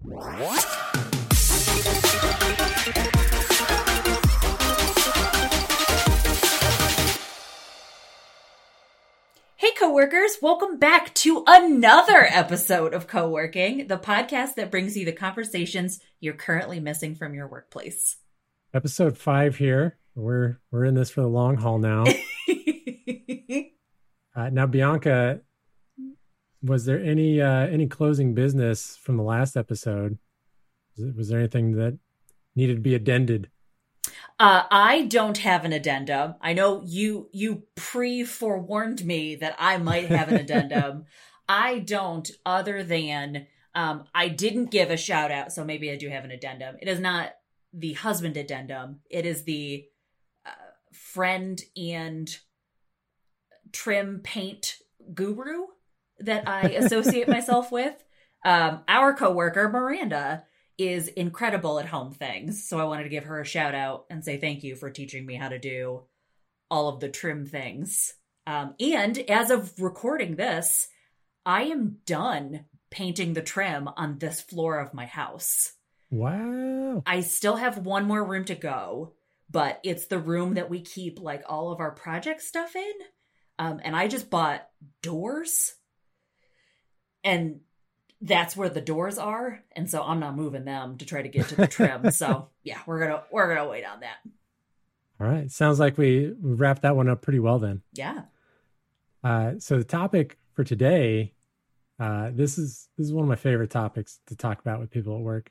Hey, coworkers, welcome back to another episode of Co-working, the podcast that brings you the conversations you're currently missing from your workplace. Episode five here. We're we're in this for the long haul now. uh, now, Bianca, was there any uh, any closing business from the last episode? Was, it, was there anything that needed to be addended? Uh, I don't have an addendum. I know you you pre forewarned me that I might have an addendum. I don't, other than um, I didn't give a shout out, so maybe I do have an addendum. It is not the husband addendum. It is the uh, friend and trim paint guru that I associate myself with. Um, our coworker Miranda is incredible at home things. So I wanted to give her a shout out and say thank you for teaching me how to do all of the trim things. Um, and as of recording this, I am done painting the trim on this floor of my house. Wow. I still have one more room to go, but it's the room that we keep like all of our project stuff in. Um, and I just bought doors. And that's where the doors are and so i'm not moving them to try to get to the trim. So yeah we're gonna we're gonna wait on that. All right. Sounds like we wrapped that one up pretty well then. Yeah. Uh, so the topic for today uh, this is this is one of my favorite topics to talk about with people at work.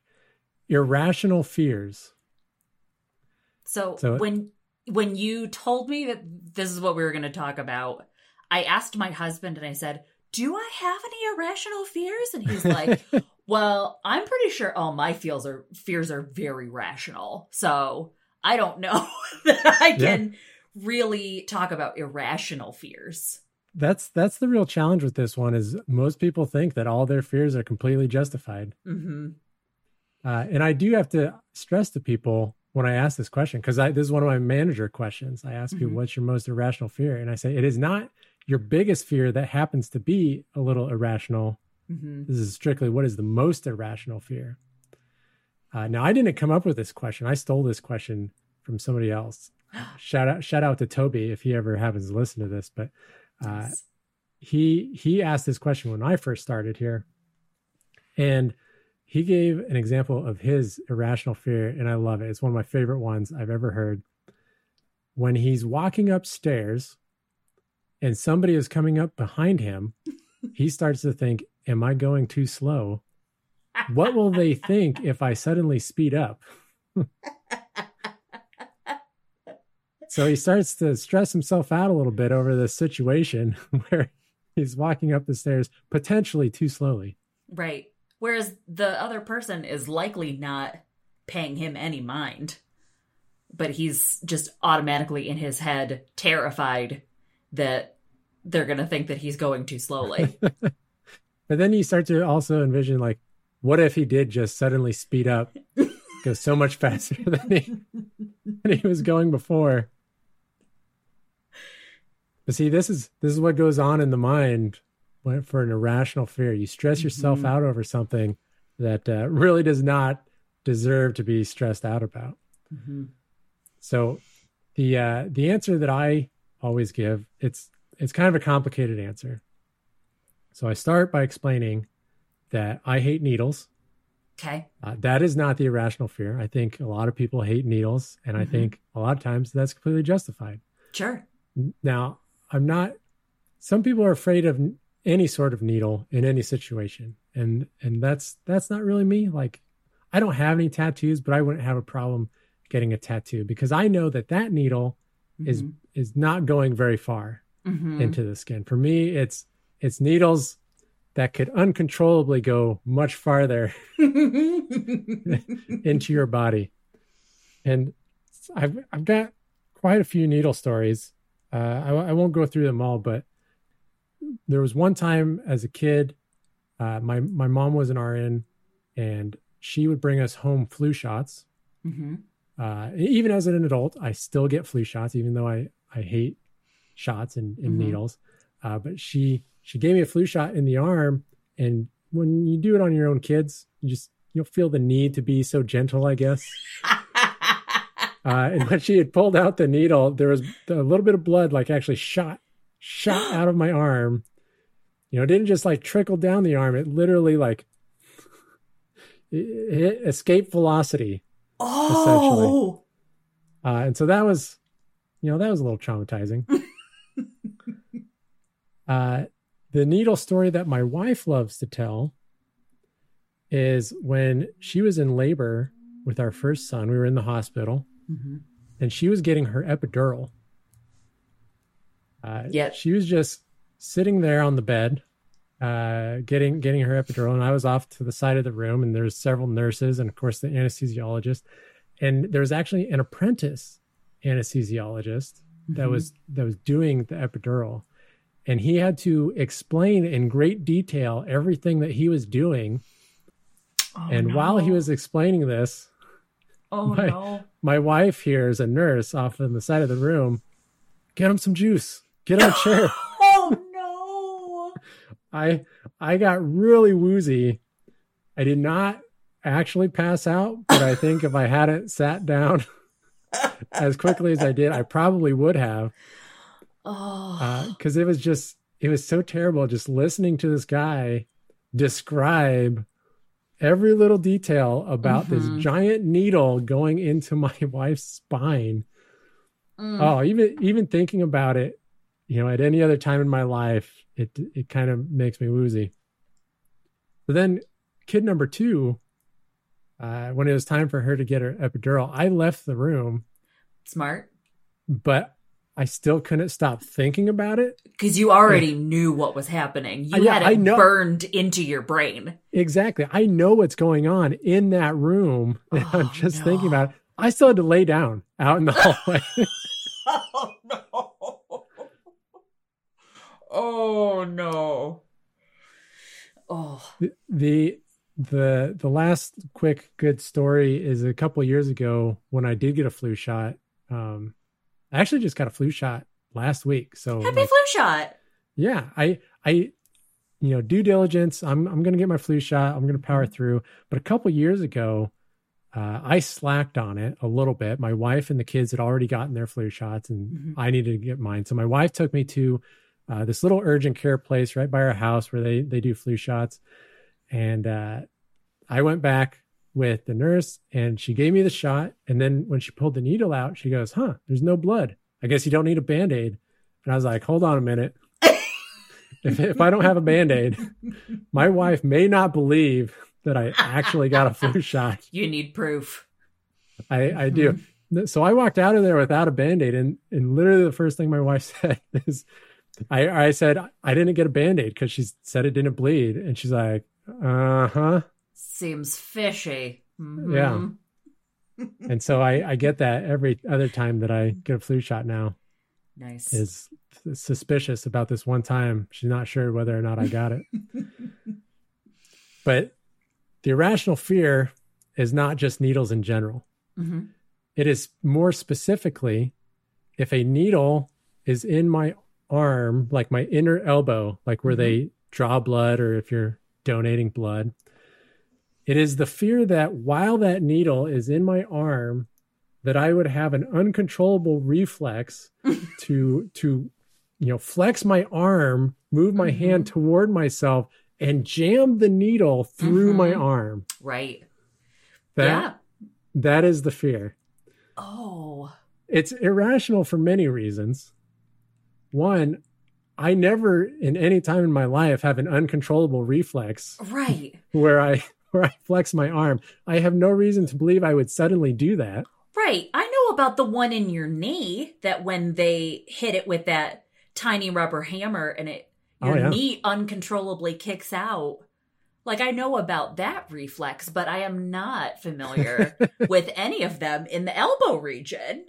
Irrational fears. So, so when when you told me that this is what we were going to talk about i asked my husband and i said do I have any irrational fears? And he's like, well, I'm pretty sure all my fears are fears are very rational. So I don't know that I can yeah. really talk about irrational fears. That's that's the real challenge with this one is most people think that all their fears are completely justified. Mm-hmm. Uh, and I do have to stress to people when I ask this question because this is one of my manager questions. I ask mm-hmm. people, "What's your most irrational fear?" And I say, "It is not your biggest fear that happens to be a little irrational. Mm-hmm. This is strictly what is the most irrational fear. Uh, now, I didn't come up with this question. I stole this question from somebody else. shout out, shout out to Toby if he ever happens to listen to this. But uh, he he asked this question when I first started here, and he gave an example of his irrational fear, and I love it. It's one of my favorite ones I've ever heard. When he's walking upstairs and somebody is coming up behind him, he starts to think, Am I going too slow? What will they think if I suddenly speed up? so he starts to stress himself out a little bit over this situation where he's walking up the stairs potentially too slowly. Right. Whereas the other person is likely not paying him any mind, but he's just automatically in his head terrified that they're going to think that he's going too slowly. but then you start to also envision like, what if he did just suddenly speed up, go so much faster than he, than he was going before? But see, this is this is what goes on in the mind for an irrational fear. You stress yourself mm-hmm. out over something that uh, really does not deserve to be stressed out about. Mm-hmm. So, the uh, the answer that I always give. It's it's kind of a complicated answer. So I start by explaining that I hate needles. Okay. Uh, that is not the irrational fear. I think a lot of people hate needles, and mm-hmm. I think a lot of times that's completely justified. Sure. Now, I'm not. Some people are afraid of any sort of needle in any situation, and and that's that's not really me. Like, I don't have any tattoos, but I wouldn't have a problem getting a tattoo because I know that that needle mm-hmm. is is not going very far mm-hmm. into the skin. For me, it's it's needles that could uncontrollably go much farther into your body. And I've I've got quite a few needle stories. Uh, I, I won't go through them all, but there was one time as a kid, uh, my my mom was an RN, and she would bring us home flu shots. Mm-hmm. Uh, even as an adult, I still get flu shots, even though I, I hate shots and, and mm-hmm. needles. Uh, but she she gave me a flu shot in the arm, and when you do it on your own kids, you just you'll feel the need to be so gentle, I guess. Uh, and when she had pulled out the needle, there was a little bit of blood, like actually shot, shot out of my arm. You know, it didn't just like trickle down the arm; it literally like it, escaped velocity. Oh, uh, and so that was, you know, that was a little traumatizing. uh, the needle story that my wife loves to tell is when she was in labor with our first son. We were in the hospital mm-hmm. and she was getting her epidural. Uh, Yep. She was just sitting there on the bed, uh, getting getting her epidural, and I was off to the side of the room, and there's several nurses, and of course the anesthesiologist, and there was actually an apprentice anesthesiologist that Mhm. was that was doing the epidural, and he had to explain in great detail everything that he was doing. Oh, and while he was explaining this, oh my- no, my wife here is a nurse off on the side of the room. Get him some juice. Get him a chair. no. i i got really woozy i did not actually pass out but i think if i hadn't sat down as quickly as i did i probably would have Oh, because it was just it was so terrible just listening to this guy describe every little detail about Mhm. this giant needle going into my wife's spine Mm. Oh, even even thinking about it, you know, at any other time in my life, it it kind of makes me woozy. But then, kid number two, uh, when it was time for her to get her epidural, I left the room, smart but I still couldn't stop thinking about it. because you already knew what was happening. You yeah, had I it know. burned into your brain. Exactly, I know what's going on in that room, and I'm Oh, just no. thinking about it. I still had to lay down out in the hallway. Oh no. Oh no. Oh. the the the last quick good story is a couple years ago when I did get a flu shot. Um, I actually just got a flu shot last week. So Happy like, flu shot. yeah, I I you know due diligence. I'm I'm gonna get my flu shot. I'm gonna power through. But a couple years ago, uh, I slacked on it a little bit. My wife and the kids had already gotten their flu shots, and Mhm. I needed to get mine. So my wife took me to uh, this little urgent care place right by our house where they they do flu shots, and uh, I went back with the nurse, and she gave me the shot. And then when she pulled the needle out, she goes, "Huh, there's no blood. I guess you don't need a band aid." And I was like, "Hold on a minute." if, if I don't have a band aid, my wife may not believe that I actually got a flu shot. You need proof. I, I do. So I walked out of there without a band aid. And, and literally the first thing my wife said is, I, I said, I didn't get a band aid because she said it didn't bleed. And she's like, uh huh. Seems fishy. Yeah. Mhm. And so I, I get that every other time that I get a flu shot now Nice. is suspicious about this one time. She's not sure whether or not I got it. but the irrational fear is not just needles in general. hmm It is more specifically if a needle is in my arm, like my inner elbow, like where they draw blood, or if you're donating blood, it is the fear that while that needle is in my arm, that I would have an uncontrollable reflex to to you know flex my arm, move my Mhm. hand toward myself, and jam the needle through my Mhm. arm. Right. That yeah. that is the fear. Oh. it's irrational for many reasons. One, I never in any time in my life have an uncontrollable reflex Right. where I where I flex my arm. I have no reason to believe I would suddenly do that. Right. I know about the one in your knee that when they hit it with that tiny rubber hammer and it Oh, your yeah. knee uncontrollably kicks out. Like I know about that reflex, but I am not familiar with any of them in the elbow region.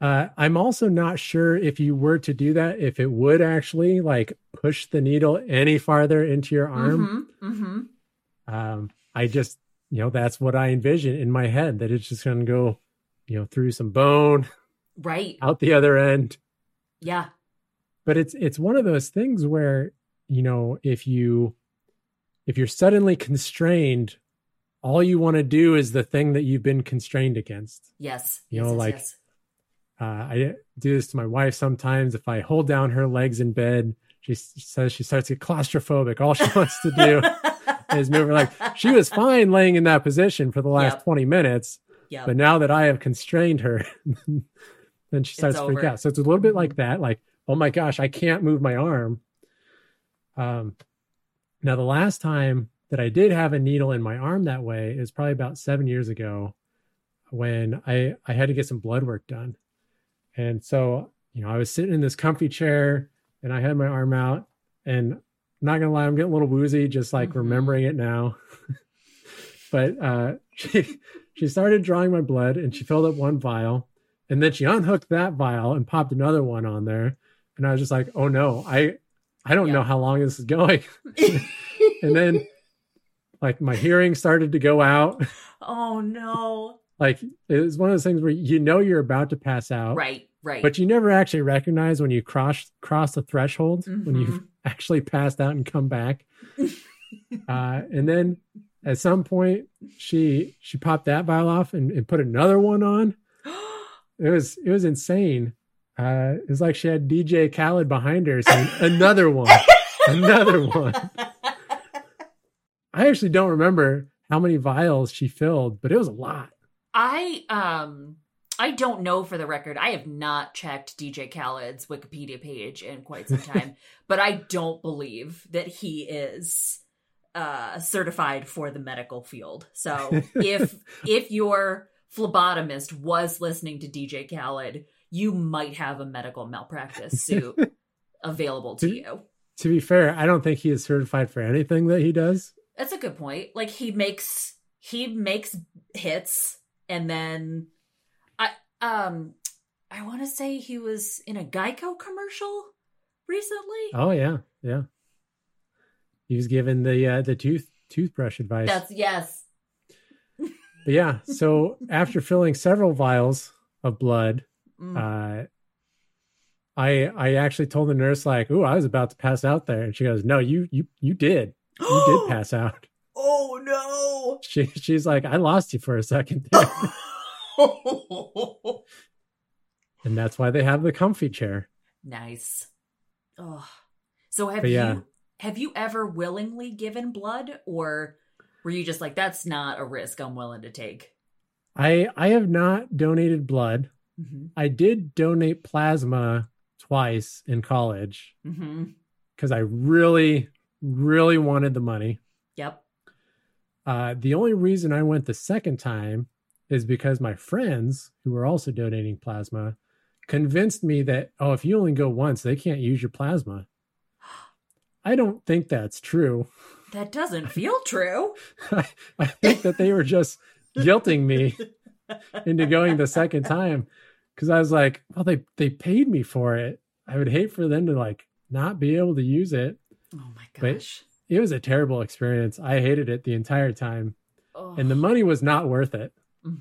Uh, I'm also not sure if you were to do that, if it would actually like push the needle any farther into your arm. Mm-hmm. Mm-hmm. Um, I just, you know, that's what I envision in my head that it's just going to go, you know, through some bone Right. out the other end. Yeah. but it's it's one of those things where you know if you if you're suddenly constrained all you want to do is the thing that you've been constrained against. Yes. You yes, know, yes, like- yes. Uh, I do this to my wife sometimes. If I hold down her legs in bed, she says she starts to get claustrophobic. All she wants to do is move her leg. She was fine laying in that position for the last Yep. 20 minutes, Yep. but now that I have constrained her, then she starts to freak out. So it's a little bit like that. Like, oh my gosh, I can't move my arm. Um, now the last time that I did have a needle in my arm that way is probably about seven years ago, when I I had to get some blood work done, and so you know I was sitting in this comfy chair and I had my arm out, and I'm not gonna lie, I'm getting a little woozy just like Mhm. remembering it now. but uh, she she started drawing my blood and she filled up one vial, and then she unhooked that vial and popped another one on there, and I was just like, oh no, I I don't Yeah. know how long this is going. and then like my hearing started to go out. oh no. Like it was one of those things where you know you're about to pass out, Right, right. but you never actually recognize when you cross cross the threshold when you've Mhm. actually passed out and come back. uh, and then at some point she she popped that vial off and, and put another one on. It was it was insane. Uh, it was like she had DJ Khaled behind her saying another one, another one. I actually don't remember how many vials she filled, but it was a lot. I um I don't know for the record. I have not checked DJ Khaled's Wikipedia page in quite some time, but I don't believe that he is uh certified for the medical field. So if if your phlebotomist was listening to DJ Khaled, you might have a medical malpractice suit available to you. To be fair, I don't think he is certified for anything that he does. That's a good point. Like he makes he makes hits and then I um I want to say he was in a Geico commercial recently. Oh yeah, yeah. He was given the uh, the tooth toothbrush advice. That's yes. But yeah, so after filling several vials of blood, Mm. uh, I I actually told the nurse like, "Ooh, I was about to pass out there," and she goes, "No, you you you did, you did pass out." Oh no. She she's like, "I lost you for a second there," and that's why they have the comfy chair. nice. Oh. So have yeah. you have you ever willingly given blood or were you just like that's not a risk I'm willing to take? I I have not donated blood. Mhm. I did donate plasma twice in college because I really really wanted the money. Yep. Uh, the only reason I went the second time is because my friends who were also donating plasma convinced me that, oh, if you only go once, they can't use your plasma. I don't think that's true. That doesn't feel true. I, I think that they were just guilting me into going the second time because I was like, well, they, they paid me for it. I would hate for them to like not be able to use it. Oh my But- gosh. It was a terrible experience. I hated it the entire time, Oh. and the money was not worth it.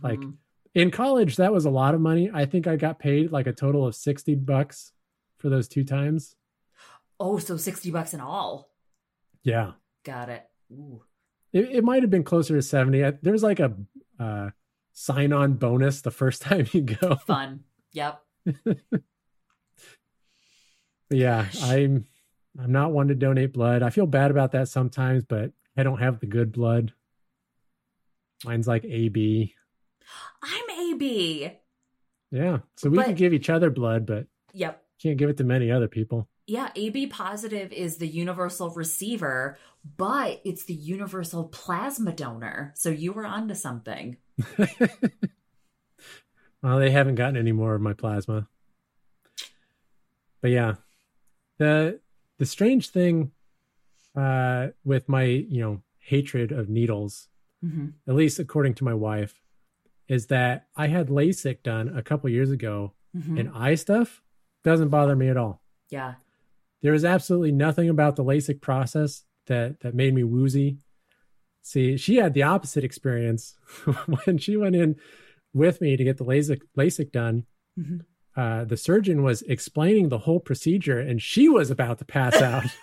like, Mhm. in college that was a lot of money i think i got paid like a total of 60 bucks for those two times oh, so sixty bucks in all. yeah Got it. Ooh. it, it might have been closer to 70 I, there's like a uh, sign-on bonus the first time you go Fun. yep. Yeah i'm i'm not one to donate blood i feel bad about that sometimes but i don't have the good blood mine's like ab I'm AB. yeah so we can give each other blood but Yep. can't give it to many other people Yeah, AB positive is the universal receiver, but it's the universal plasma donor. So you were onto something. well, they haven't gotten any more of my plasma. But yeah, the the strange thing uh, with my you know hatred of needles, hmm at least according to my wife, is that I had LASIK done a couple years ago, hmm and eye stuff doesn't bother me at all. Yeah. There was absolutely nothing about the LASIK process that that made me woozy. See, she had the opposite experience when she went in with me to get the LASIK LASIK done. Mhm. Uh, the surgeon was explaining the whole procedure, and she was about to pass out.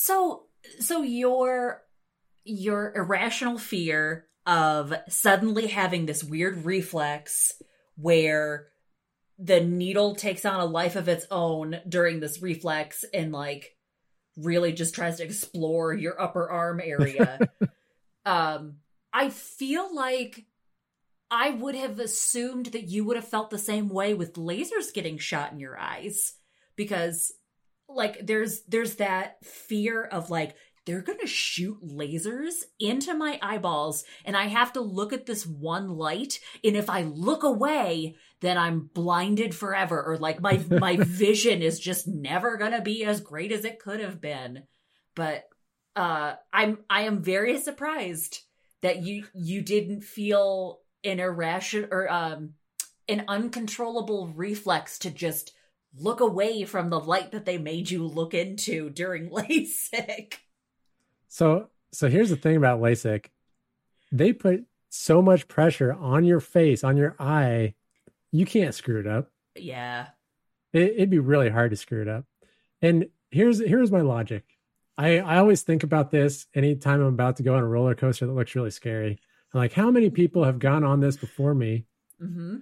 So so your your irrational fear of suddenly having this weird reflex where the needle takes on a life of its own during this reflex and like really just tries to explore your upper arm area. um I feel like I would have assumed that you would have felt the same way with lasers getting shot in your eyes. Because like there's there's that fear of like they're going to shoot lasers into my eyeballs and I have to look at this one light. And if I look away then I'm blinded forever or like my my vision is just never going to be as great as it could have been. But uh I'm I am very surprised that you you didn't feel an irrational or um an uncontrollable reflex to just look away from the light that they made you look into during LASIK. So so here's the thing about LASIK. They put so much pressure on your face, on your eye, you can't screw it up. Yeah. It, it'd be really hard to screw it up. And here's here's my logic. I, I always think about this anytime I'm about to go on a roller coaster that looks really scary. Like, how many people have gone on this before me? Mm-hmm.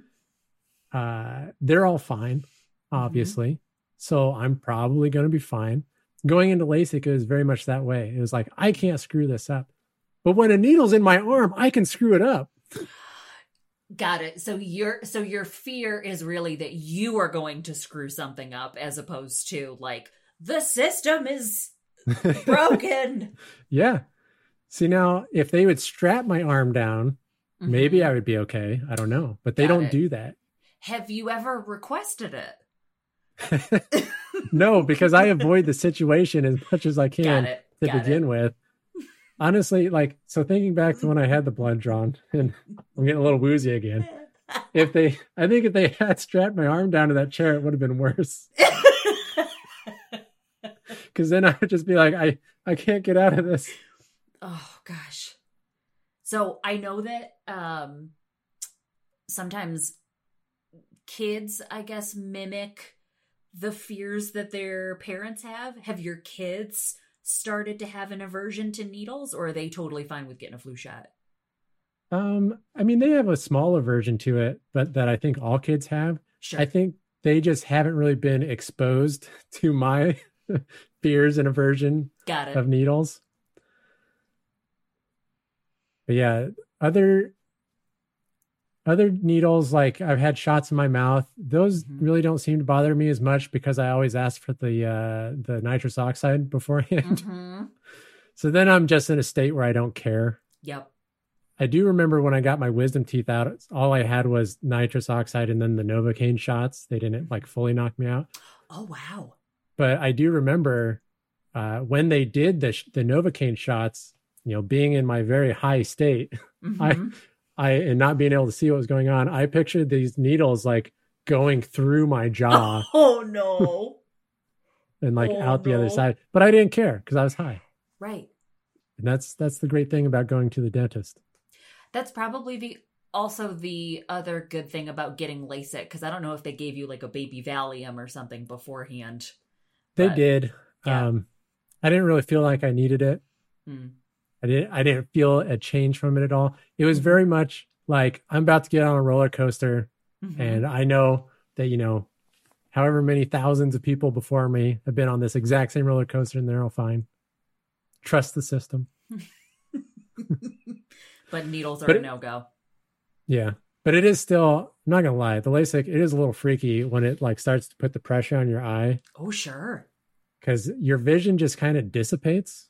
Uh, they're all fine, obviously. Mm-hmm. So I'm probably going to be fine. Going into LASIK, it was very much that way. It was like, I can't screw this up. But when a needle's in my arm, I can screw it up. Got it. So your so your fear is really that you are going to screw something up as opposed to like the system is broken. yeah. See now, if they would strap my arm down, mm-hmm. maybe I would be okay. I don't know, but they Got don't it. do that. Have you ever requested it? no, because I avoid the situation as much as I can to Got begin it. with. Honestly, like so thinking back to when I had the blood drawn and I'm getting a little woozy again. If they I think if they had strapped my arm down to that chair, it would have been worse. Cause then I would just be like, I I can't get out of this oh gosh. So I know that um sometimes kids, I guess, mimic the fears that their parents have. Have your kids started to have an aversion to needles or are they totally fine with getting a flu shot? Um, I mean, they have a small aversion to it, but that I think all kids have. Sure. I think they just haven't really been exposed to my fears and aversion Got it. of needles. But yeah, other other needles like I've had shots in my mouth. Those mm-hmm. really don't seem to bother me as much because I always ask for the uh the nitrous oxide beforehand. Mm-hmm. So then I'm just in a state where I don't care. Yep. I do remember when I got my wisdom teeth out, all I had was nitrous oxide and then the Novocaine shots. They didn't like fully knock me out. Oh wow. But I do remember uh, when they did the sh- the Novocaine shots, you know, being in my very high state, mm-hmm. I, I, and not being able to see what was going on, I pictured these needles like going through my jaw. Oh no. and like oh, out the no. other side. But I didn't care because I was high. Right. And that's that's the great thing about going to the dentist. That's probably the also the other good thing about getting LASIK because I don't know if they gave you like a baby Valium or something beforehand. They but, did. Yeah. Um, I didn't really feel like I needed it. Mm. I didn't I didn't feel a change from it at all. It was mm-hmm. very much like I'm about to get on a roller coaster mm-hmm. and I know that you know however many thousands of people before me have been on this exact same roller coaster and they're all fine. Trust the system. but needles are but a no go. Yeah. But it is still I'm not gonna lie, the LASIK it is a little freaky when it like starts to put the pressure on your eye. Oh sure. Because your vision just kind of dissipates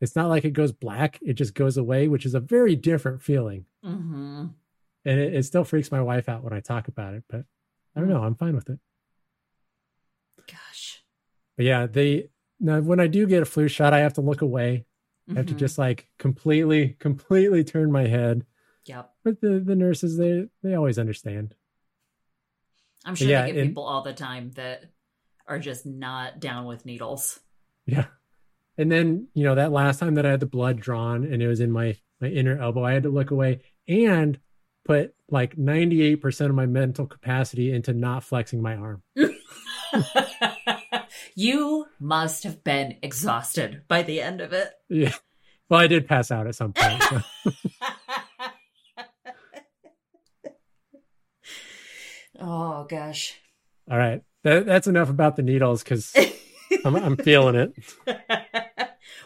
it's not like it goes black, it just goes away, which is a very different feeling. Mm-hmm. And it, it, still freaks my wife out when I talk about it, but I don't know. I'm fine with it. Gosh. But yeah, they now when I do get a flu shot, I have to look away. Mm-hmm. I have to mm-hmm. just like completely, completely turn my head. Yep. But the, the nurses, they they always understand. I'm sure yeah, they get and, people all the time that are just not down with needles. Yeah. And then, you know, that last time that I had the blood drawn and it was in my my inner elbow, I had to look away and put like 98% of my mental capacity into not flexing my arm. you must have been exhausted by the end of it. Yeah. Well, I did pass out at some point. So. oh gosh. All right, that, that's enough about the needles because I'm, I'm feeling it.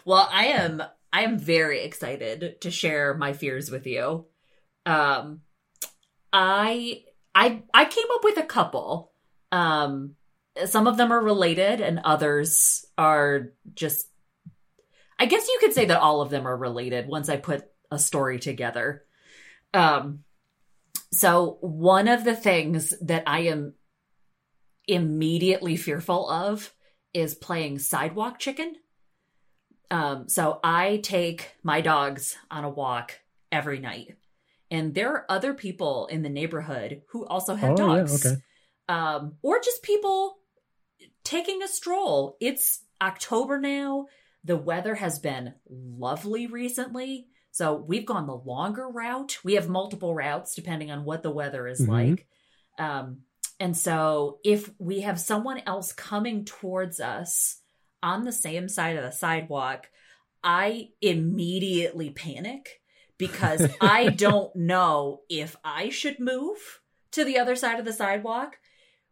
well, I am. I am very excited to share my fears with you. Um, I I I came up with a couple. Um, some of them are related, and others are just. I guess you could say that all of them are related once I put a story together. Um, so one of the things that I am immediately fearful of is playing sidewalk chicken. Um, so I take my dogs on a walk every night, and there are other people in the neighborhood who also have Oh, yeah, dogs, okay. um, or just people taking a stroll. It's October now. The weather has been lovely recently. So we've gone the longer route. We have multiple routes depending on what the weather is Mhm. like. Um, and so if we have someone else coming towards us on the same side of the sidewalk, I immediately panic because I don't know if I should move to the other side of the sidewalk,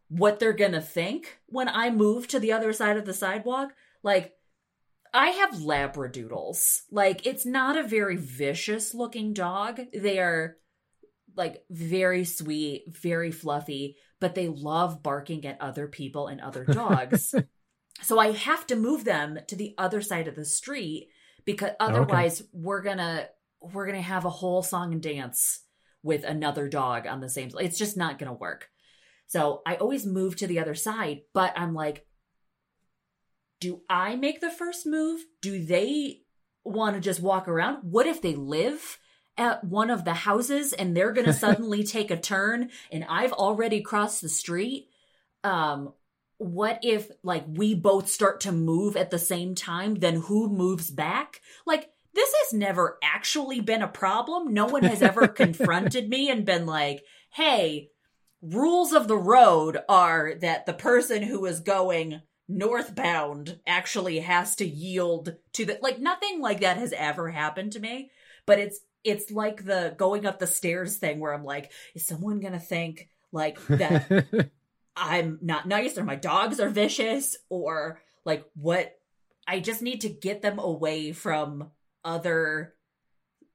what they're going to think when I move to the other side of the sidewalk. Like, I have Labradoodles. Like, it's not a very vicious looking dog. They are like very sweet, very fluffy, but they love barking at other people and other dogs. so I have to move them to the other side of the street because otherwise we're going to we're to have a whole song and dance with another dog on the same it's just not to work. So I always move to the other side, but I'm like do I make the first move? Do they want to just walk around? What if they live at one of the houses and they're going to suddenly take a turn and I've already crossed the street? Um what if like we both start to move at the same time then who moves back? Like this has never actually been a problem. No one has ever confronted me and been like, "Hey, rules of the road are that the person who is going northbound actually has to yield to the like nothing like that has ever happened to me but it's it's like the going up the stairs thing where i'm like is someone gonna think like that i'm not nice or my dogs are vicious or like what i just need to get them away from other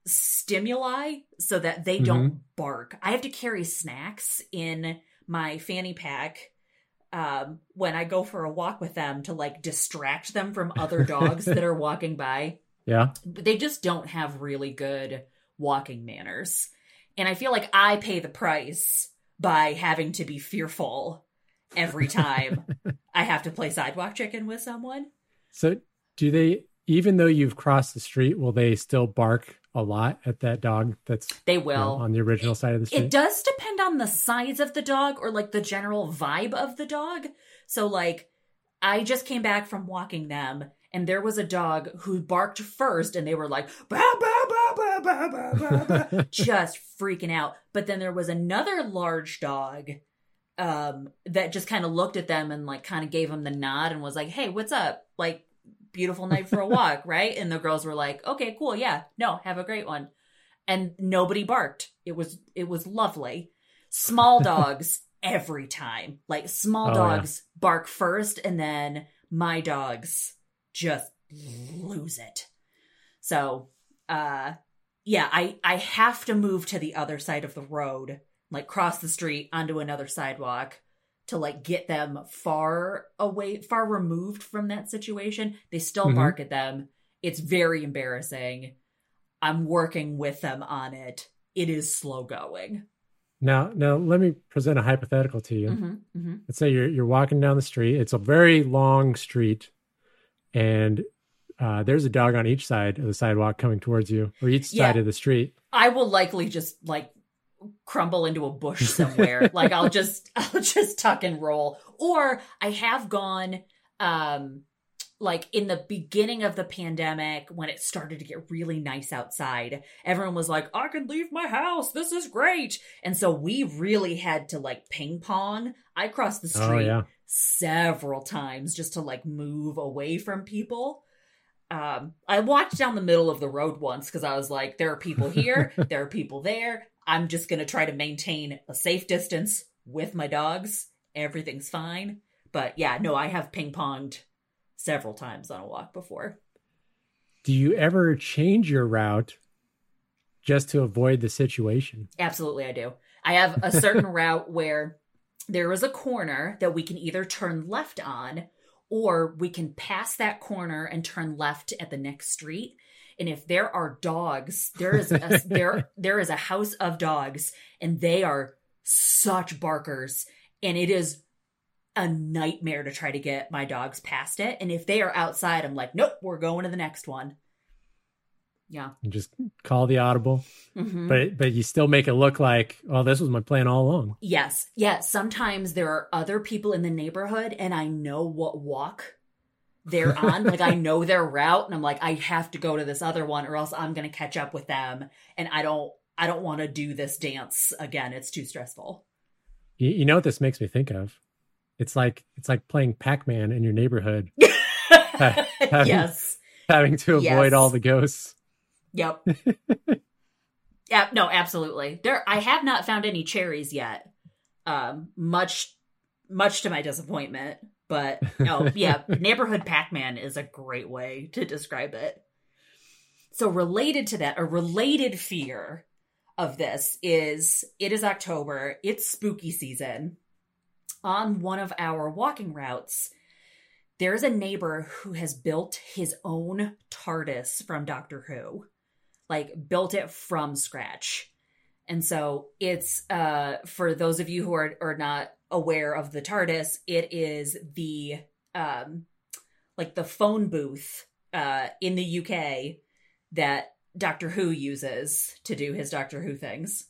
stimuli so that they don't bark i have to carry snacks in my fanny pack um, when I go for a walk with them to like distract them from other dogs that are walking by. yeah. They just don't have really good walking manners. And I feel like I pay the price by having to be fearful every time I have to play sidewalk chicken with someone. So, do they, even though you've crossed the street, will they still bark a lot at that dog that's they will you know, on the original side of the street? It does depend on the size of the dog or like the general vibe of the dog. So, like, I just came back from walking them and there was a dog who barked first and they were like bah, bah, bah, just freaking out but then there was another large dog um that just kind of looked at them and like kind of gave them the nod and was like, "Hey, what's up?" Like beautiful night for a walk, right? And the girls were like, "Okay, cool. Yeah. No, have a great one." And nobody barked. It was it was lovely. Small dogs every time. Like small Oh, yeah. dogs bark first and then my dogs just lose it. So, uh yeah, I I have to move to the other side of the road, like cross the street onto another sidewalk to like get them far away, far removed from that situation. They still Mhm. bark at them. It's very embarrassing. I'm working with them on it. It is slow going. Now, now let me present a hypothetical to you. hmm hmm Let's say you're you're walking down the street. It's a very long street, and uh, there's a dog on each side of the sidewalk coming towards you, or each Yeah. side of the street. I will likely just like crumble into a bush somewhere. like I'll just I'll just tuck and roll. Or I have gone um like in the beginning of the pandemic when it started to get really nice outside. Everyone was like, "I can leave my house. This is great." And so we really had to like ping pong. I crossed the Oh street yeah, several times just to like move away from people. Um, I walked down the middle of the road once because I was like, there are people here, there are people there. I'm just going to try to maintain a safe distance with my dogs. Everything's fine. But yeah, no, I have ping ponged several times on a walk before. Do you ever change your route just to avoid the situation? Absolutely, I do. I have a certain route where there is a corner that we can either turn left on or we can pass that corner and turn left at the next street. And if there are dogs, there is a, there there is a house of dogs, and they are such barkers, and it is a nightmare to try to get my dogs past it. And if they are outside, I'm like, nope, we're going to the next one. Yeah. And just call the audible. Mhm. But but you still make it look like, oh, this was my plan all along. Yes. Yeah. Sometimes there are other people in the neighborhood and I know what walk they're on. like I know their route and I'm like, I have to go to this other one or else I'm gonna catch up with them. And I don't I don't want to do this dance again. It's too stressful. You, you know what this makes me think of? It's like it's like playing Pac-Man in your neighborhood, having- yes. having to avoid Yes. all the ghosts. Yep. yeah, no, absolutely. There I have not found any cherries yet. Um much much to my disappointment. But no, yeah, neighborhood Pac-Man is a great way to describe it. So related to that, a related fear of this is it is October, it's spooky season. On one of our walking routes, there's a neighbor who has built his own TARDIS from Doctor Who. Like built it from scratch. And so it's uh for those of you who are are not aware of the TARDIS, it is the um like the phone booth uh in the UK that Doctor Who uses to do his Doctor Who things.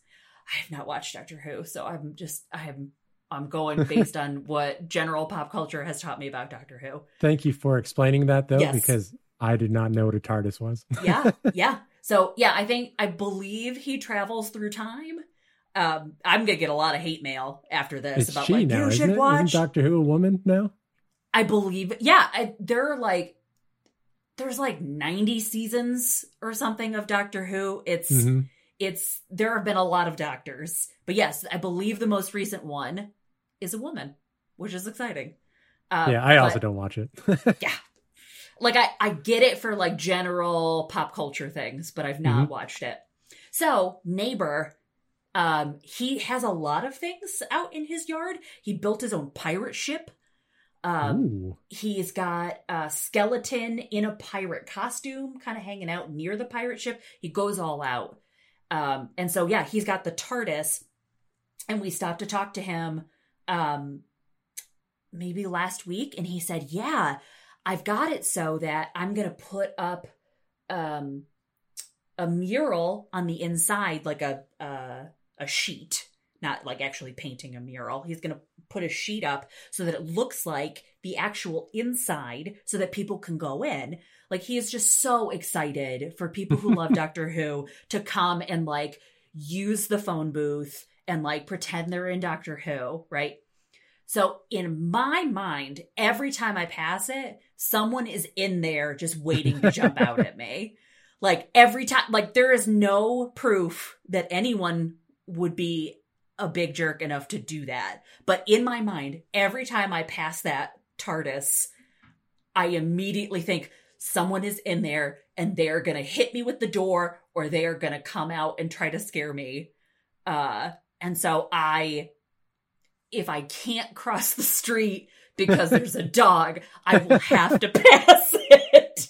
I have not watched Doctor Who, so I'm just I am I'm going based on what general pop culture has taught me about Doctor Who. Thank you for explaining that though, Yes. because I did not know what a TARDIS was. yeah yeah so yeah i think i believe he travels through time um i'm gonna get a lot of hate mail after this It's about like now, you should it? watch Isn't Doctor Who a woman now? i believe yeah I, there are like there's like 90 seasons or something of doctor who. It's hmm it's there have been a lot of doctors. But yes i believe the most recent one is a woman which is exciting. Um, yeah, I also don't watch it. yeah. Like I, I get it for like general pop culture things but i've not watched it. So neighbor um he has a lot of things out in his yard. He built his own pirate ship. Um he's got a skeleton in a pirate costume kind of hanging out near the pirate ship. He goes all out. Um and so yeah he's got the tardis and we stopped to talk to him um maybe last week and he said yeah i've got it so that i'm gonna put up um a mural on the inside like a uh, a sheet not like actually painting a mural. He's gonna put a sheet up so that it looks like the actual inside so that people can go in. Like he is just so excited for people who love doctor who to come and like use the phone booth and like pretend they're in doctor who right? So in my mind, every time I pass it, someone is in there just waiting to jump out at me. Like every time, like there is no proof that anyone would be a big jerk enough to do that. But in my mind, every time I pass that TARDIS, I immediately think someone is in there and they're going to hit me with the door or they are going to come out and try to scare me. Uh, and so I if I can't cross the street because there's a dog, I will have to pass it.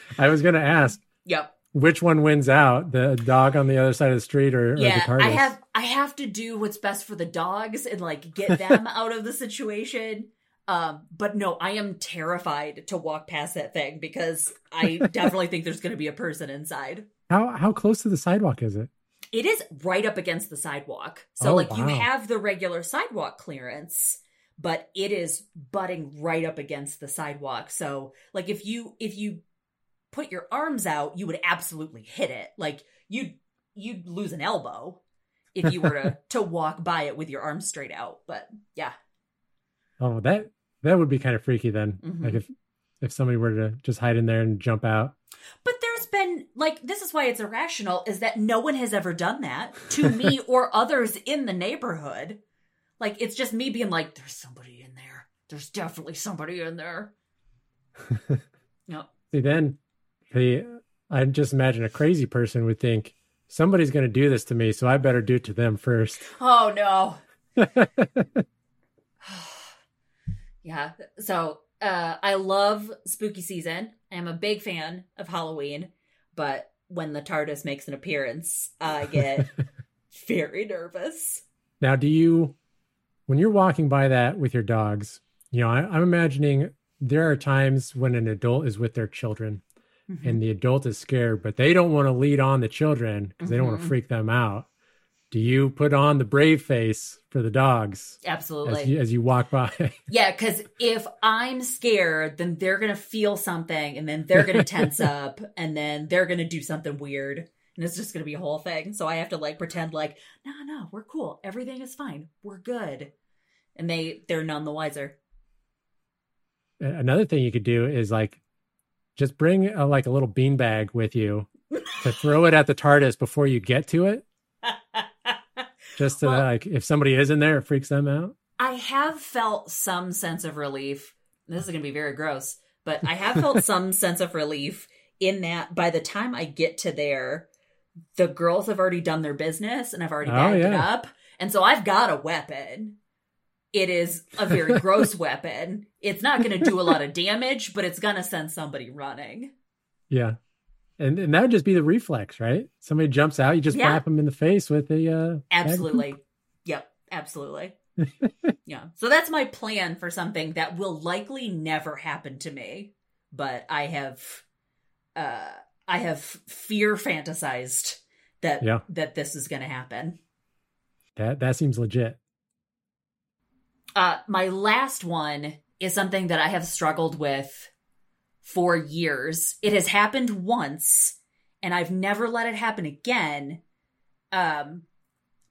I was going to ask yep. Which one wins out, the dog on the other side of the street or, or the Yeah, TARDIS? I have I have to do what's best for the dogs and like get them out of the situation. Um, but no, I am terrified to walk past that thing because I definitely think there's going to be a person inside. How how close to the sidewalk is it? It is right up against the sidewalk. So Oh, like you have the regular sidewalk clearance, but it is butting right up against the sidewalk. So like if you if you put your arms out, you would absolutely hit it. Like you'd you'd lose an elbow if you were to to walk by it with your arms straight out. But yeah. Oh, that that would be kind of freaky then. Mhm. Like if if somebody were to just hide in there and jump out. But there's been like this is why it's irrational is that no one has ever done that to me or others in the neighborhood. Like it's just me being like, there's somebody in there. There's definitely somebody in there. no. See then the I just imagine a crazy person would think somebody's going to do this to me, so I better do it to them first. Oh no. yeah. So uh, I love spooky season. I'm a big fan of Halloween, but when the TARDIS makes an appearance, I get very nervous. Now, do you, when you're walking by that with your dogs, you know, I, I'm imagining there are times when an adult is with their children mm-hmm. and the adult is scared, but they don't want to lead on the children because mm-hmm. they don't want to mm-hmm. freak them out. Do you put on the brave face for the dogs? Absolutely. As you, as you walk by. yeah, because if I'm scared, then they're going to feel something and then they're going to tense up and then they're going to do something weird. And it's just going to be a whole thing. So I have to like pretend like, no, no, we're cool. Everything is fine. We're good. And they, they're none the wiser. Another thing you could do is like just bring a, like a little beanbag with you to throw it at the TARDIS before you get to it. just to well, like, if somebody is in there, it freaks them out. I have felt some sense of relief. This is going to be very gross, but I have felt some sense of relief in that by the time I get to there, the girls have already done their business and I've already oh, bagged oh, yeah. it up. And so I've got a weapon. It is a very gross weapon. It's not going to do a lot of damage, but it's going to send somebody running. Yeah. And, and that would just be the reflex, right? Somebody jumps out, you just yeah. them in the face with a. Uh, absolutely. Yep. Absolutely. yeah. So that's my plan for something that will likely never happen to me, but I have, uh, I have fear fantasized that yeah. that this is going to happen. That that seems legit. Uh, my last one is something that I have struggled with for years. It has happened once, and I've never let it happen again. Um,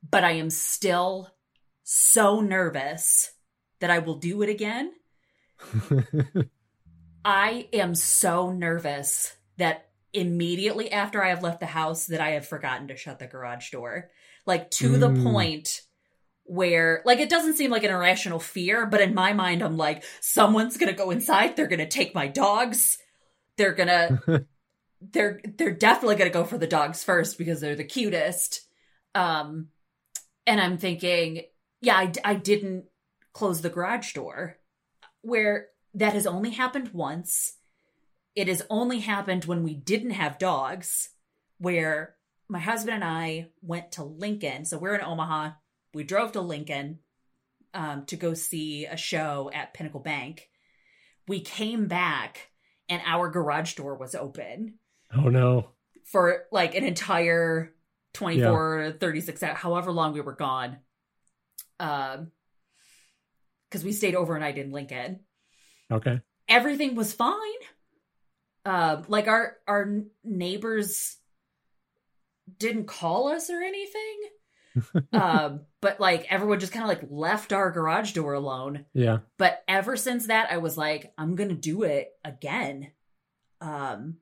but I am still so nervous that I will do it again. I am so nervous that immediately after I have left the house that I have forgotten to shut the garage door. Like to mm. the point where like it doesn't seem like an irrational fear, but in my mind I'm like someone's going to go inside, they're going to take my dogs. They're going to they're they're definitely going to go for the dogs first because they're the cutest. Um and I'm thinking, yeah, I, I didn't close the garage door where that has only happened once. It has only happened when we didn't have dogs where my husband and I went to Lincoln. So we're in Omaha we drove to Lincoln um, to go see a show at Pinnacle Bank. We came back and our garage door was open. Oh no. For like an entire 24, yeah. 36 hours, however long we were gone. Um, because we stayed overnight in Lincoln. Okay. Everything was fine. Uh, like our our neighbors didn't call us or anything. Um, but like everyone just kind of like left our garage door alone. Yeah. But ever since that, I was like, I'm gonna do it again. Um,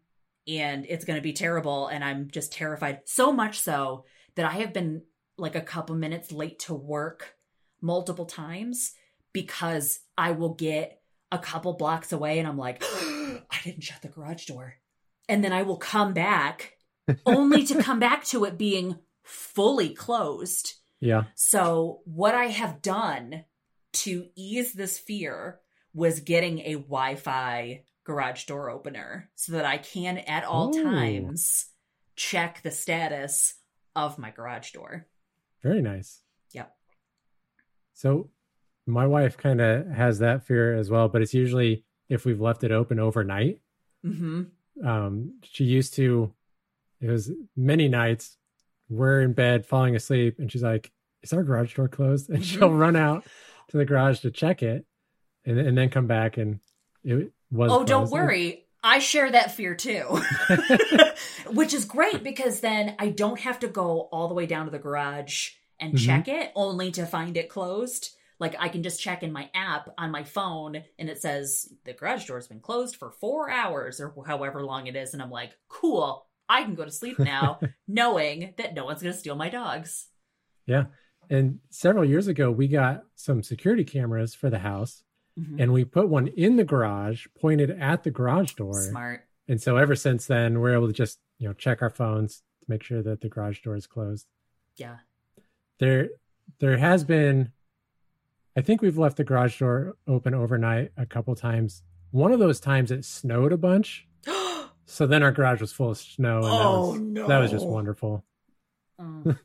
and it's gonna be terrible, and I'm just terrified. So much so that I have been like a couple minutes late to work multiple times because I will get a couple blocks away and I'm like, I didn't shut the garage door. And then I will come back only to come back to it being fully closed. Yeah. So, what I have done to ease this fear was getting a Wi Fi garage door opener so that I can at all Ooh. times check the status of my garage door. Very nice. Yep. So, my wife kind of has that fear as well, but it's usually if we've left it open overnight. Mm-hmm. Um, she used to, it was many nights we're in bed falling asleep and she's like is our garage door closed and she'll run out to the garage to check it and, and then come back and it was oh closed. don't worry i share that fear too which is great because then i don't have to go all the way down to the garage and mm-hmm. check it only to find it closed like I can just check in my app on my phone and it says the garage door's been closed for four hours or however long it is. And I'm like, cool, I can go to sleep now knowing that no one's going to steal my dogs. Yeah. And several years ago, we got some security cameras for the house mm-hmm. and we put one in the garage pointed at the garage door. Smart. And so ever since then, we're able to just, you know, check our phones to make sure that the garage door is closed. Yeah. There, there has been, I think we've left the garage door open overnight a couple times. One of those times it snowed a bunch. So then our garage was full of snow. And oh, that was, no. that was just wonderful. Mm.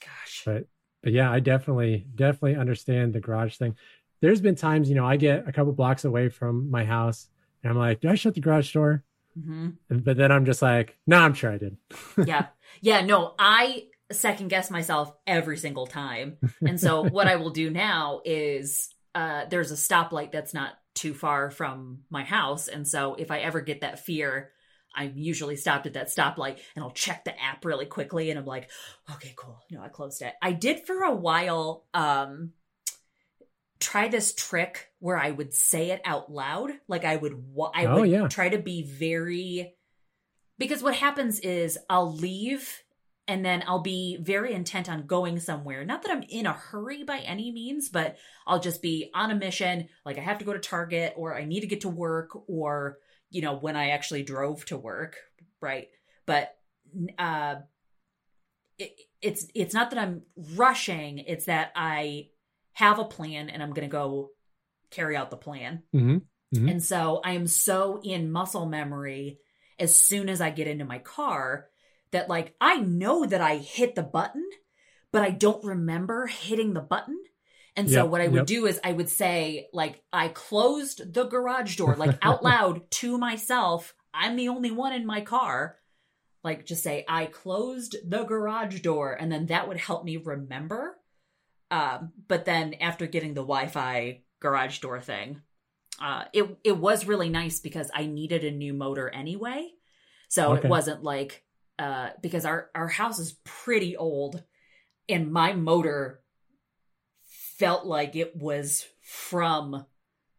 Gosh. But but yeah, I definitely definitely understand the garage thing. There's been times, you know, I get a couple blocks away from my house and I'm like, "Do I shut the garage door?" Mm-hmm. But then I'm just like, "No, nah, I'm sure I did." yeah, yeah, no, I second guess myself every single time, and so what I will do now is uh, there's a stoplight that's not too far from my house, and so if I ever get that fear I'm usually stopped at that stoplight and I'll check the app really quickly and I'm like, okay, cool. No, I closed it. I did for a while um try this trick where I would say it out loud. Like I would I oh, would yeah. try to be very because what happens is I'll leave and then I'll be very intent on going somewhere. Not that I'm in a hurry by any means, but I'll just be on a mission. Like I have to go to Target or I need to get to work or you know, when I actually drove to work, right? But uh, it, it's it's not that I'm rushing; it's that I have a plan and I'm going to go carry out the plan. Mm-hmm. Mm-hmm. And so I am so in muscle memory as soon as I get into my car that like I know that I hit the button, but I don't remember hitting the button. And so yep, what I would yep. do is I would say, like, I closed the garage door, like out loud to myself. I'm the only one in my car. Like, just say, I closed the garage door. And then that would help me remember. Um, but then after getting the Wi Fi garage door thing, uh, it, it was really nice because I needed a new motor anyway. So okay. it wasn't like, uh, because our, our house is pretty old and my motor felt like it was from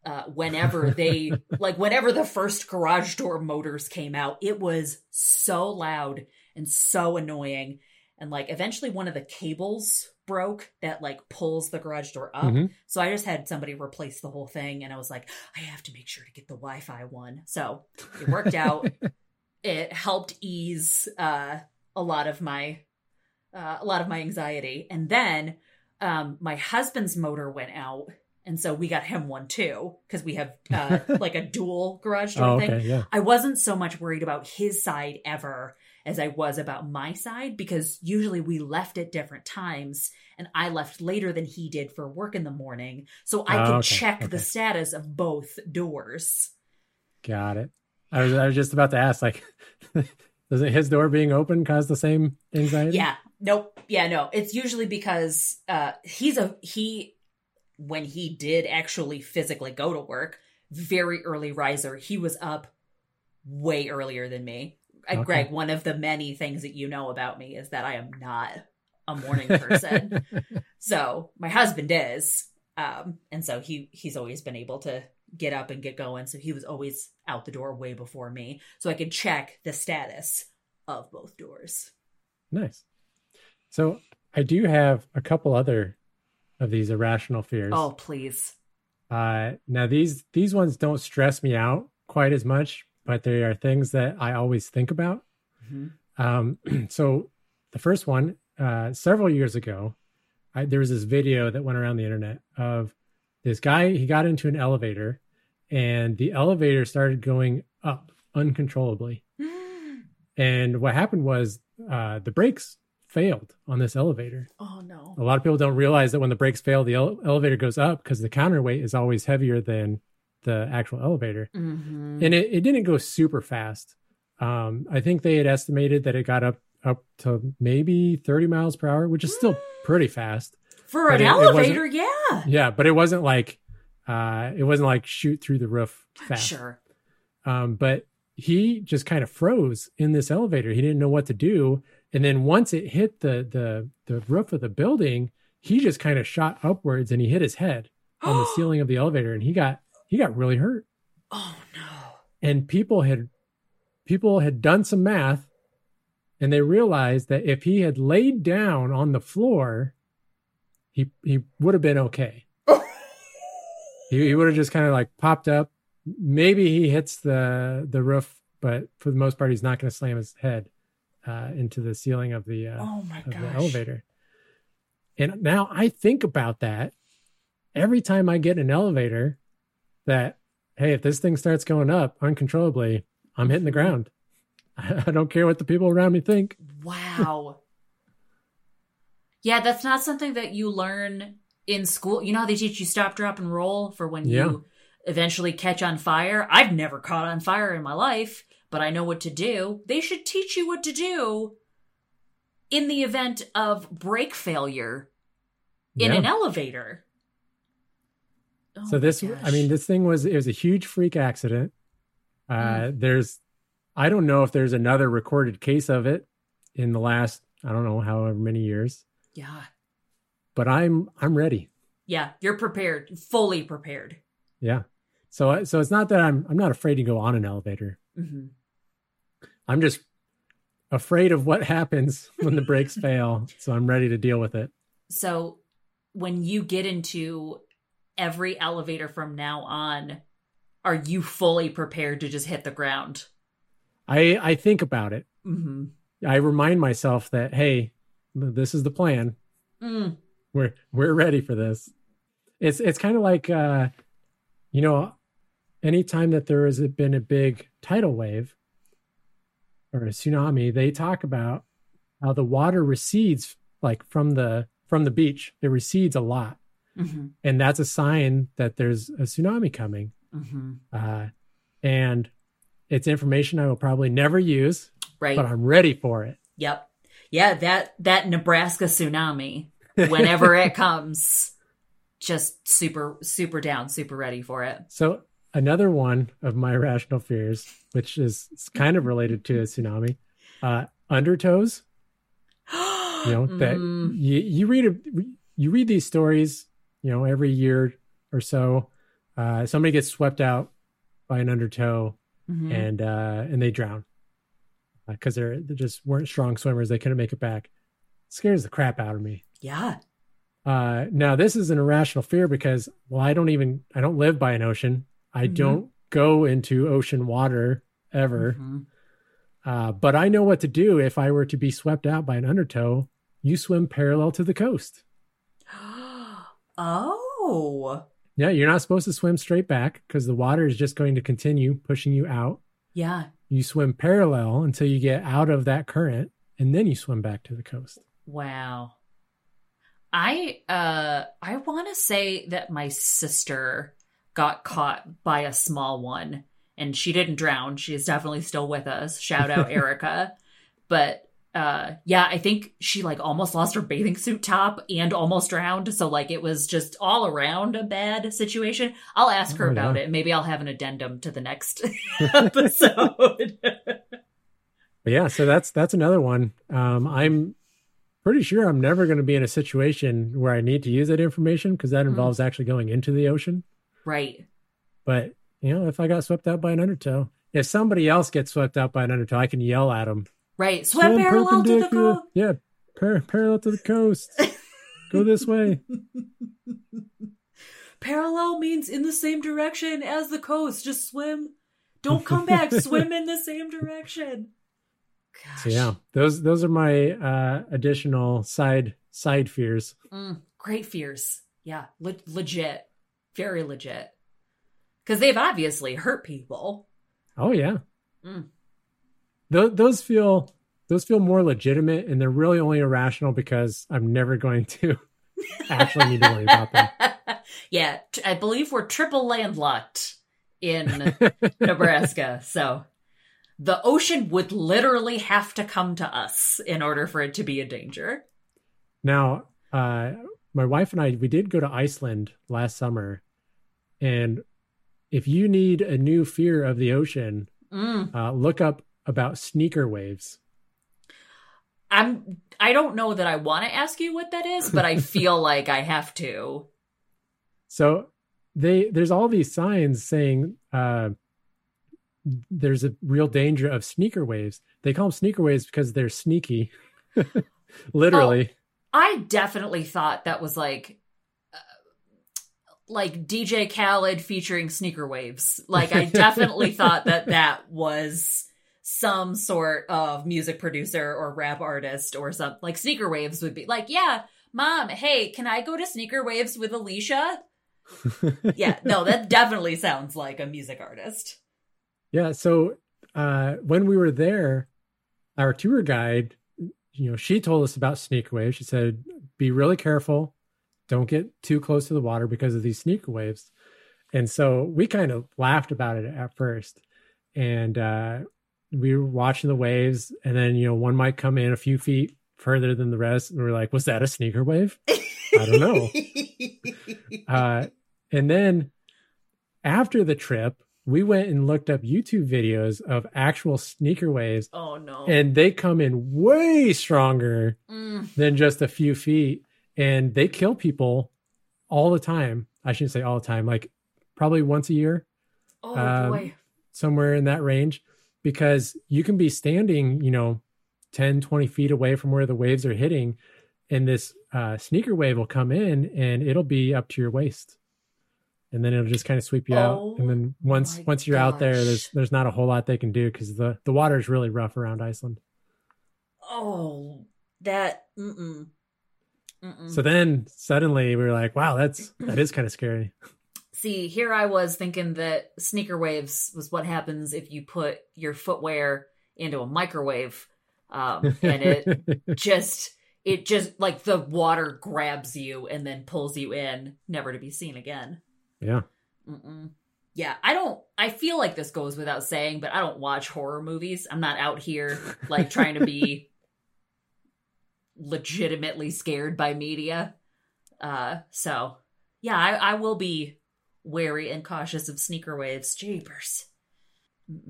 uh, whenever they like whenever the first garage door motors came out it was so loud and so annoying. And like eventually one of the cables broke that like pulls the garage door up. Mm-hmm. so i just had somebody replace the whole thing and i was like i have to make sure to get the wi-fi one. So it worked out it helped ease uh, a lot of my uh, a lot of my anxiety and then um, my husband's motor went out and so we got him one too because we have uh, like a dual garage door oh, thing. Okay, yeah. I wasn't so much worried about his side ever as I was about my side because usually we left at different times and I left later than he did for work in the morning, so I oh, could okay, check okay. the status of both doors. Got it. I was I was just about to ask like. Does it his door being open cause the same anxiety? Yeah, Nope. Yeah, no. It's usually because uh he's a he when he did actually physically go to work, very early riser. He was up way earlier than me. Uh, okay. Greg, one of the many things that you know about me is that I am not a morning person. so, my husband is. Um and so he he's always been able to get up and get going. So he was always out the door way before me. So I could check the status of both doors. Nice. So I do have a couple other of these irrational fears. Oh, please. Uh, now these these ones don't stress me out quite as much, but they are things that I always think about. Mm-hmm. Um, so the first one, uh, several years ago, I, there was this video that went around the internet of this guy. He got into an elevator, and the elevator started going up uncontrollably. and what happened was uh, the brakes failed on this elevator. Oh no. A lot of people don't realize that when the brakes fail, the ele- elevator goes up because the counterweight is always heavier than the actual elevator. Mm-hmm. And it, it didn't go super fast. Um, I think they had estimated that it got up up to maybe 30 miles per hour, which is still pretty fast. For an it, elevator, it yeah. Yeah, but it wasn't like uh it wasn't like shoot through the roof fast. Sure. Um, but he just kind of froze in this elevator. He didn't know what to do and then once it hit the the the roof of the building he just kind of shot upwards and he hit his head on the ceiling of the elevator and he got he got really hurt. Oh no. And people had people had done some math and they realized that if he had laid down on the floor, he he would have been okay. He, he would have just kind of like popped up. Maybe he hits the the roof, but for the most part, he's not going to slam his head uh, into the ceiling of the uh, Oh my of the elevator. And now I think about that every time I get an elevator. That hey, if this thing starts going up uncontrollably, I'm hitting the ground. I don't care what the people around me think. Wow. yeah, that's not something that you learn in school. You know how they teach you stop, drop, and roll for when Yeah. you eventually catch on fire? I've never caught on fire in my life, but I know what to do. They should teach you what to do in the event of brake failure in Yeah. an elevator. Oh so this gosh. i mean this thing was it was a huge freak accident uh there's i don't know if there's another recorded case of it in the last i don't know however many years yeah. But i'm i'm ready Yeah, you're prepared, fully prepared. yeah so so it's not that i'm i'm not afraid to go on an elevator hmm i'm just afraid of what happens when the brakes fail so i'm ready to deal with it So when you get into every elevator from now on, are you fully prepared to just hit the ground? i i think about it Mm-hmm. i remind myself that hey this is the plan Mm. We're we're ready for this it's it's kind of like uh you know anytime that there has been a big tidal wave or a tsunami they talk about how the water recedes like from the from the beach it recedes a lot Mm-hmm. and that's a sign that there's a tsunami coming Mm-hmm. uh and it's information i will probably never use Right. but i'm ready for it Yep. Yeah, that that Nebraska tsunami, whenever it comes, just super super down, super ready for it. So another one of my irrational fears, which is kind of related to a tsunami, uh, undertows. You know that Mm, you, you read a, you read these stories, you know, every year or so. Uh, somebody gets swept out by an undertow mhm. and uh, and they drown because they're they just weren't strong swimmers. They couldn't make it back. scares the crap out of me. Yeah. Uh, now this is an irrational fear because well, I don't even I don't live by an ocean. I Mhm. don't go into ocean water ever. Mhm. Uh, but I know what to do if I were to be swept out by an undertow. You swim parallel to the coast. Oh. Yeah, you're not supposed to swim straight back because the water is just going to continue pushing you out. Yeah. You swim parallel until you get out of that current, and then you swim back to the coast. Wow. I uh I want to say that my sister got caught by a small one and she didn't drown. She is definitely still with us. Shout out Erica. But uh yeah, I think she like almost lost her bathing suit top and almost drowned. So like it was just all around a bad situation. I'll ask her Oh, about yeah. it. Maybe I'll have an addendum to the next episode. Yeah, so that's that's another one. Um, I'm pretty sure I'm never going to be in a situation where I need to use that information because that Mhm. involves actually going into the ocean. right. But you know, if I got swept out by an undertow, if somebody else gets swept out by an undertow, I can yell at them. Right. Swim, parallel to the coast. Yeah, par- parallel to the coast. Go this way. Parallel means in the same direction as the coast. Just swim. Don't come back. swim in the same direction. Gosh. So yeah, those those are my uh, additional side side fears. Mm, great fears. Yeah. Le- legit. Very legit. Because they've obviously hurt people. Oh yeah, Mm. Th- those feel those feel more legitimate, and they're really only irrational because I'm never going to actually need to worry about them. yeah. I believe we're triple landlocked in Nebraska. So the ocean would literally have to come to us in order for it to be a danger. Now, uh, my wife and I, we did go to Iceland last summer. And if you need a new fear of the ocean, Mm. uh, look up about sneaker waves. I'm I don't know that I want to ask you what that is, but I feel like I have to. So they there's all these signs saying uh, there's a real danger of sneaker waves. They call them sneaker waves because they're sneaky, literally. Oh, I definitely thought that was like uh, like DJ Khaled featuring sneaker waves. Like I definitely thought that that was some sort of music producer or rap artist or something. Like sneaker waves would be like, yeah, mom, hey, can I go to sneaker waves with Alicia? yeah, no, that definitely sounds like a music artist. Yeah, so uh, when we were there, our tour guide, you know, she told us about sneaker waves. She said, "Be really careful, don't get too close to the water because of these sneaker waves." And so we kind of laughed about it at first, and uh, we were watching the waves, and then you know, one might come in a few feet further than the rest, and we're like, "Was that a sneaker wave?" I don't know. uh, and then after the trip, we went and looked up YouTube videos of actual sneaker waves. Oh no. And they come in way stronger mm. than just a few feet. And they kill people all the time. I shouldn't say all the time, like probably once a year. Oh um, boy. Somewhere in that range. Because you can be standing, you know, 10, 20 feet away from where the waves are hitting. And this uh, sneaker wave will come in and it'll be up to your waist and then it'll just kind of sweep you oh, out. And then once once you're gosh. out there, there's there's not a whole lot they can do because the the water is really rough around Iceland. Oh, that. Mm-mm. Mm-mm. So then suddenly we were like, wow, that's that is kind of scary. See, here I was thinking that sneaker waves was what happens if you put your footwear into a microwave, um, and it just it just like the water grabs you and then pulls you in, never to be seen again. Yeah. Mm-mm. Yeah, I don't. I feel like this goes without saying, but I don't watch horror movies. I'm not out here like trying to be legitimately scared by media. Uh, so yeah, I, I will be wary and cautious of sneaker waves. Jeepers.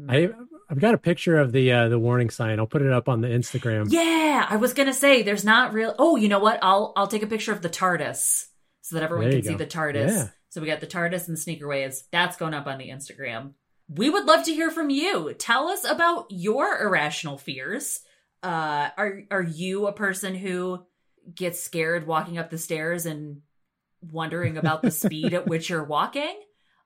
I I've got a picture of the uh, the warning sign. I'll put it up on the Instagram. Yeah, I was gonna say there's not real. Oh, you know what? I'll I'll take a picture of the TARDIS so that everyone can go. see the TARDIS. Yeah. So we got the TARDIS and the Sneaker Waves. That's going up on the Instagram. We would love to hear from you. Tell us about your irrational fears. Uh, are are you a person who gets scared walking up the stairs and wondering about the speed at which you're walking?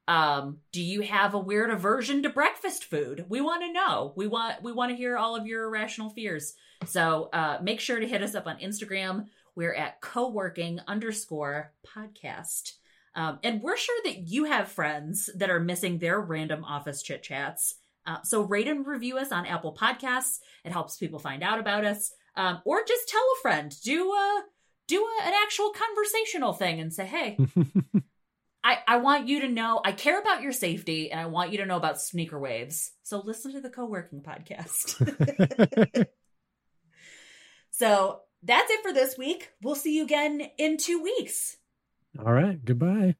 Um, do you have a weird aversion to breakfast food? We want to know. We want we want to hear all of your irrational fears. So uh, make sure to hit us up on Instagram. We're at co-working underscore podcast. Um, and we're sure that you have friends that are missing their random office chit chats. Uh, so rate and review us on Apple Podcasts. It helps people find out about us. Um, or just tell a friend. Do a do a, an actual conversational thing and say, "Hey, I I want you to know I care about your safety and I want you to know about sneaker waves. So listen to the co-working podcast." so that's it for this week. We'll see you again in two weeks. All right. Goodbye.